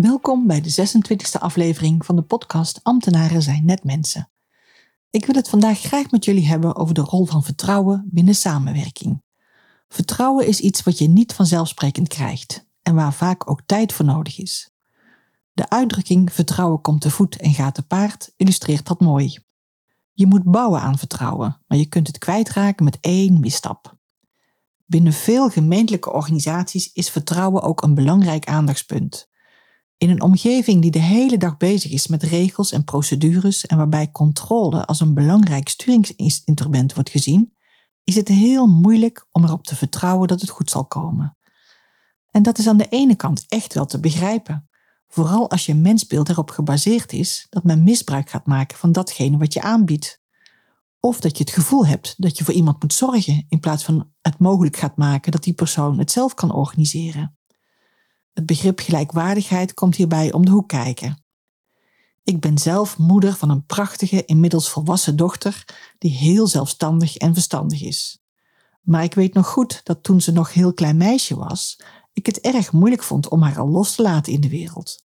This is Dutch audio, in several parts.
Welkom bij de 26e aflevering van de podcast Ambtenaren zijn net mensen. Ik wil het vandaag graag met jullie hebben over de rol van vertrouwen binnen samenwerking. Vertrouwen is iets wat je niet vanzelfsprekend krijgt en waar vaak ook tijd voor nodig is. De uitdrukking vertrouwen komt te voet en gaat te paard illustreert dat mooi. Je moet bouwen aan vertrouwen, maar je kunt het kwijtraken met één misstap. Binnen veel gemeentelijke organisaties is vertrouwen ook een belangrijk aandachtspunt. In een omgeving die de hele dag bezig is met regels en procedures en waarbij controle als een belangrijk sturingsinstrument wordt gezien, is het heel moeilijk om erop te vertrouwen dat het goed zal komen. En dat is aan de ene kant echt wel te begrijpen, vooral als je mensbeeld erop gebaseerd is dat men misbruik gaat maken van datgene wat je aanbiedt. Of dat je het gevoel hebt dat je voor iemand moet zorgen in plaats van het mogelijk gaat maken dat die persoon het zelf kan organiseren. Het begrip gelijkwaardigheid komt hierbij om de hoek kijken. Ik ben zelf moeder van een prachtige, inmiddels volwassen dochter die heel zelfstandig en verstandig is. Maar ik weet nog goed dat toen ze nog heel klein meisje was, ik het erg moeilijk vond om haar al los te laten in de wereld.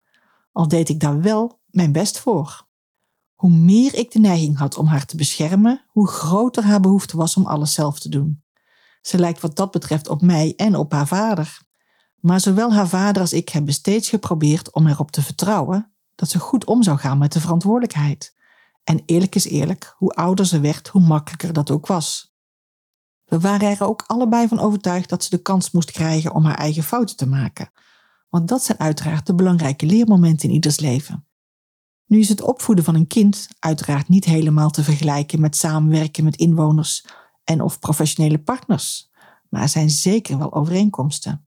Al deed ik daar wel mijn best voor. Hoe meer ik de neiging had om haar te beschermen, hoe groter haar behoefte was om alles zelf te doen. Ze lijkt wat dat betreft op mij en op haar vader. Maar zowel haar vader als ik hebben steeds geprobeerd om erop te vertrouwen dat ze goed om zou gaan met de verantwoordelijkheid. En eerlijk is eerlijk, hoe ouder ze werd, hoe makkelijker dat ook was. We waren er ook allebei van overtuigd dat ze de kans moest krijgen om haar eigen fouten te maken. Want dat zijn uiteraard de belangrijke leermomenten in ieders leven. Nu is het opvoeden van een kind uiteraard niet helemaal te vergelijken met samenwerken met inwoners en of professionele partners, maar er zijn zeker wel overeenkomsten.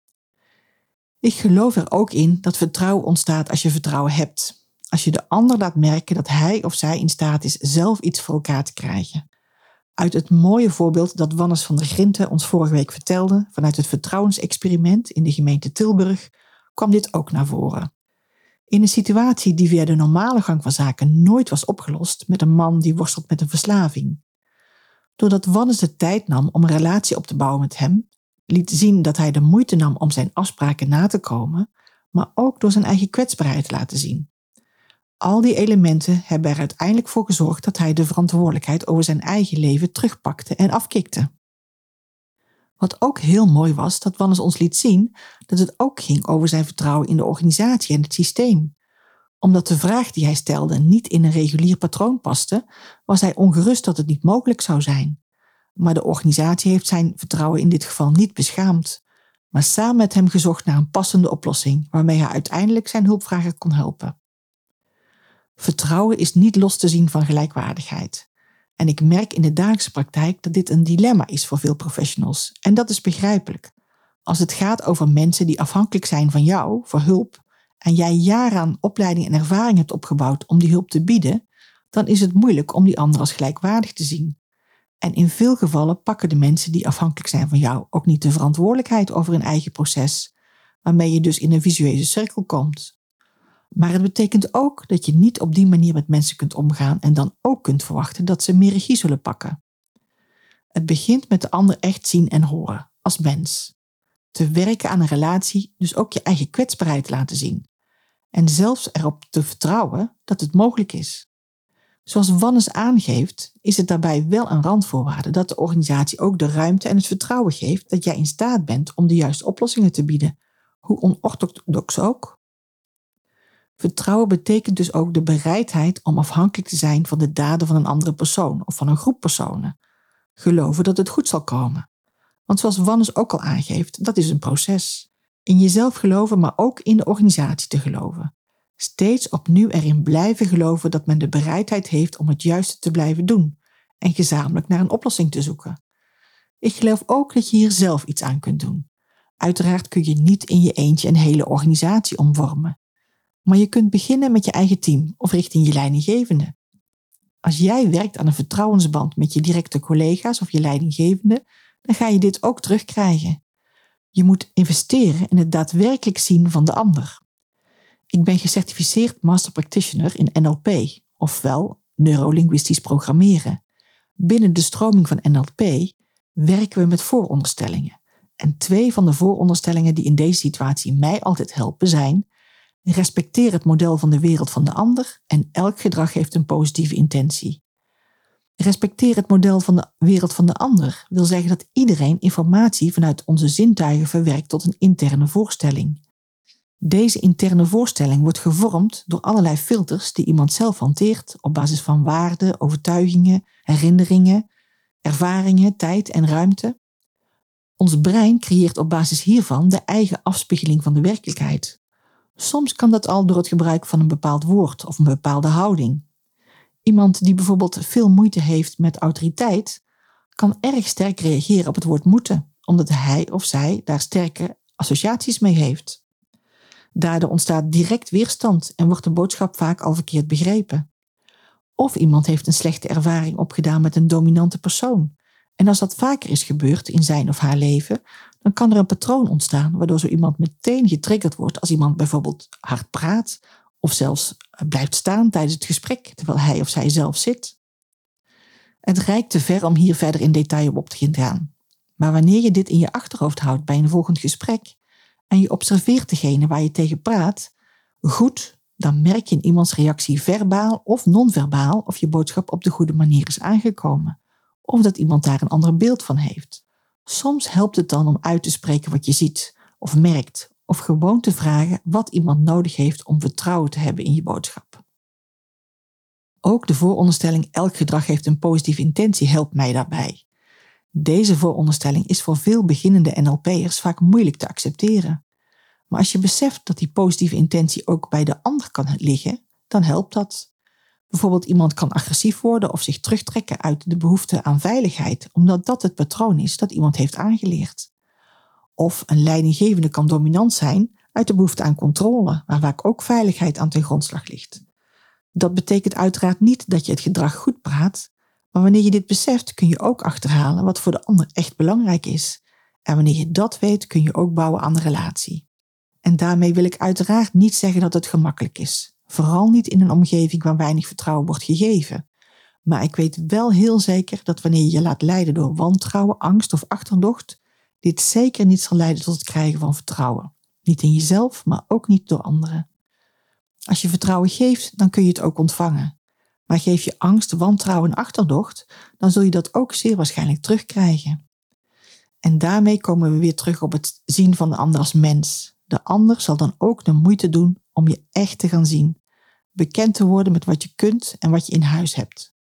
Ik geloof er ook in dat vertrouwen ontstaat als je vertrouwen hebt. Als je de ander laat merken dat hij of zij in staat is zelf iets voor elkaar te krijgen. Uit het mooie voorbeeld dat Wannes van der Grinten ons vorige week vertelde, vanuit het vertrouwensexperiment in de gemeente Tilburg, kwam dit ook naar voren. In een situatie die via de normale gang van zaken nooit was opgelost met een man die worstelt met een verslaving. Doordat Wannes de tijd nam om een relatie op te bouwen met hem, liet zien dat hij de moeite nam om zijn afspraken na te komen, maar ook door zijn eigen kwetsbaarheid te laten zien. Al die elementen hebben er uiteindelijk voor gezorgd dat hij de verantwoordelijkheid over zijn eigen leven terugpakte en afkikte. Wat ook heel mooi was, dat Wannes ons liet zien dat het ook ging over zijn vertrouwen in de organisatie en het systeem. Omdat de vraag die hij stelde niet in een regulier patroon paste, was hij ongerust dat het niet mogelijk zou zijn. Maar de organisatie heeft zijn vertrouwen in dit geval niet beschaamd, maar samen met hem gezocht naar een passende oplossing waarmee hij uiteindelijk zijn hulpvrager kon helpen. Vertrouwen is niet los te zien van gelijkwaardigheid. En ik merk in de dagelijkse praktijk dat dit een dilemma is voor veel professionals. En dat is begrijpelijk. Als het gaat over mensen die afhankelijk zijn van jou voor hulp en jij jaren aan opleiding en ervaring hebt opgebouwd om die hulp te bieden, dan is het moeilijk om die ander als gelijkwaardig te zien. En in veel gevallen pakken de mensen die afhankelijk zijn van jou ook niet de verantwoordelijkheid over hun eigen proces, waarmee je dus in een visuele cirkel komt. Maar het betekent ook dat je niet op die manier met mensen kunt omgaan en dan ook kunt verwachten dat ze meer regie zullen pakken. Het begint met de ander echt zien en horen, als mens. Te werken aan een relatie, dus ook je eigen kwetsbaarheid laten zien. En zelfs erop te vertrouwen dat het mogelijk is. Zoals Wannes aangeeft, is het daarbij wel een randvoorwaarde dat de organisatie ook de ruimte en het vertrouwen geeft dat jij in staat bent om de juiste oplossingen te bieden, hoe onorthodox ook. Vertrouwen betekent dus ook de bereidheid om afhankelijk te zijn van de daden van een andere persoon of van een groep personen. Geloven dat het goed zal komen. Want zoals Wannes ook al aangeeft, dat is een proces. In jezelf geloven, maar ook in de organisatie te geloven. Steeds opnieuw erin blijven geloven dat men de bereidheid heeft om het juiste te blijven doen en gezamenlijk naar een oplossing te zoeken. Ik geloof ook dat je hier zelf iets aan kunt doen. Uiteraard kun je niet in je eentje een hele organisatie omvormen. Maar je kunt beginnen met je eigen team of richting je leidinggevende. Als jij werkt aan een vertrouwensband met je directe collega's of je leidinggevende, dan ga je dit ook terugkrijgen. Je moet investeren in het daadwerkelijk zien van de ander. Ik ben gecertificeerd Master Practitioner in NLP, ofwel neurolinguistisch programmeren. Binnen de stroming van NLP werken we met vooronderstellingen. En twee van de vooronderstellingen die in deze situatie mij altijd helpen zijn: respecteer het model van de wereld van de ander en elk gedrag heeft een positieve intentie. Respecteer het model van de wereld van de ander wil zeggen dat iedereen informatie vanuit onze zintuigen verwerkt tot een interne voorstelling. Deze interne voorstelling wordt gevormd door allerlei filters die iemand zelf hanteert op basis van waarden, overtuigingen, herinneringen, ervaringen, tijd en ruimte. Ons brein creëert op basis hiervan de eigen afspiegeling van de werkelijkheid. Soms kan dat al door het gebruik van een bepaald woord of een bepaalde houding. Iemand die bijvoorbeeld veel moeite heeft met autoriteit, kan erg sterk reageren op het woord moeten, omdat hij of zij daar sterke associaties mee heeft. Daardoor ontstaat direct weerstand en wordt de boodschap vaak al verkeerd begrepen. Of iemand heeft een slechte ervaring opgedaan met een dominante persoon. En als dat vaker is gebeurd in zijn of haar leven, dan kan er een patroon ontstaan waardoor zo iemand meteen getriggerd wordt als iemand bijvoorbeeld hard praat of zelfs blijft staan tijdens het gesprek terwijl hij of zij zelf zit. Het reikt te ver om hier verder in detail op te gaan. Maar wanneer je dit in je achterhoofd houdt bij een volgend gesprek en je observeert degene waar je tegen praat, goed, dan merk je in iemands reactie verbaal of non-verbaal of je boodschap op de goede manier is aangekomen, of dat iemand daar een ander beeld van heeft. Soms helpt het dan om uit te spreken wat je ziet of merkt, of gewoon te vragen wat iemand nodig heeft om vertrouwen te hebben in je boodschap. Ook de vooronderstelling elk gedrag heeft een positieve intentie helpt mij daarbij. Deze vooronderstelling is voor veel beginnende NLP'ers vaak moeilijk te accepteren. Maar als je beseft dat die positieve intentie ook bij de ander kan liggen, dan helpt dat. Bijvoorbeeld iemand kan agressief worden of zich terugtrekken uit de behoefte aan veiligheid, omdat dat het patroon is dat iemand heeft aangeleerd. Of een leidinggevende kan dominant zijn uit de behoefte aan controle, waar vaak ook veiligheid aan ten grondslag ligt. Dat betekent uiteraard niet dat je het gedrag goed praat, maar wanneer je dit beseft kun je ook achterhalen wat voor de ander echt belangrijk is. En wanneer je dat weet kun je ook bouwen aan de relatie. En daarmee wil ik uiteraard niet zeggen dat het gemakkelijk is. Vooral niet in een omgeving waar weinig vertrouwen wordt gegeven. Maar ik weet wel heel zeker dat wanneer je je laat leiden door wantrouwen, angst of achterdocht, dit zeker niet zal leiden tot het krijgen van vertrouwen. Niet in jezelf, maar ook niet door anderen. Als je vertrouwen geeft, dan kun je het ook ontvangen. Maar geef je angst, wantrouwen en achterdocht, dan zul je dat ook zeer waarschijnlijk terugkrijgen. En daarmee komen we weer terug op het zien van de ander als mens. De ander zal dan ook de moeite doen om je echt te gaan zien, bekend te worden met wat je kunt en wat je in huis hebt.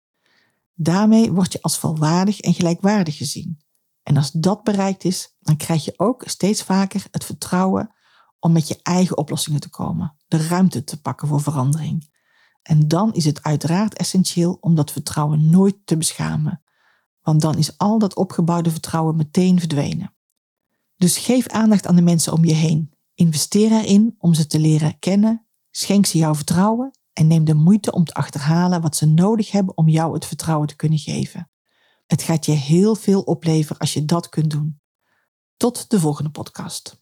Daarmee word je als volwaardig en gelijkwaardig gezien. En als dat bereikt is, dan krijg je ook steeds vaker het vertrouwen om met je eigen oplossingen te komen, de ruimte te pakken voor verandering. En dan is het uiteraard essentieel om dat vertrouwen nooit te beschamen, want dan is al dat opgebouwde vertrouwen meteen verdwenen. Dus geef aandacht aan de mensen om je heen. Investeer erin om ze te leren kennen, schenk ze jouw vertrouwen en neem de moeite om te achterhalen wat ze nodig hebben om jou het vertrouwen te kunnen geven. Het gaat je heel veel opleveren als je dat kunt doen. Tot de volgende podcast.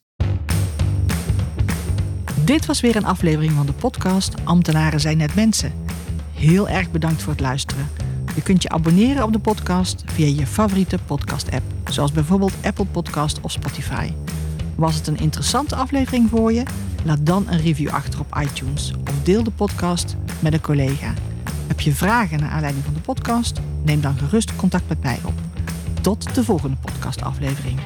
Dit was weer een aflevering van de podcast Ambtenaren zijn net mensen. Heel erg bedankt voor het luisteren. Je kunt je abonneren op de podcast via je favoriete podcast-app, zoals bijvoorbeeld Apple Podcast of Spotify. Was het een interessante aflevering voor je? Laat dan een review achter op iTunes of deel de podcast met een collega. Heb je vragen naar aanleiding van de podcast? Neem dan gerust contact met mij op. Tot de volgende podcastaflevering.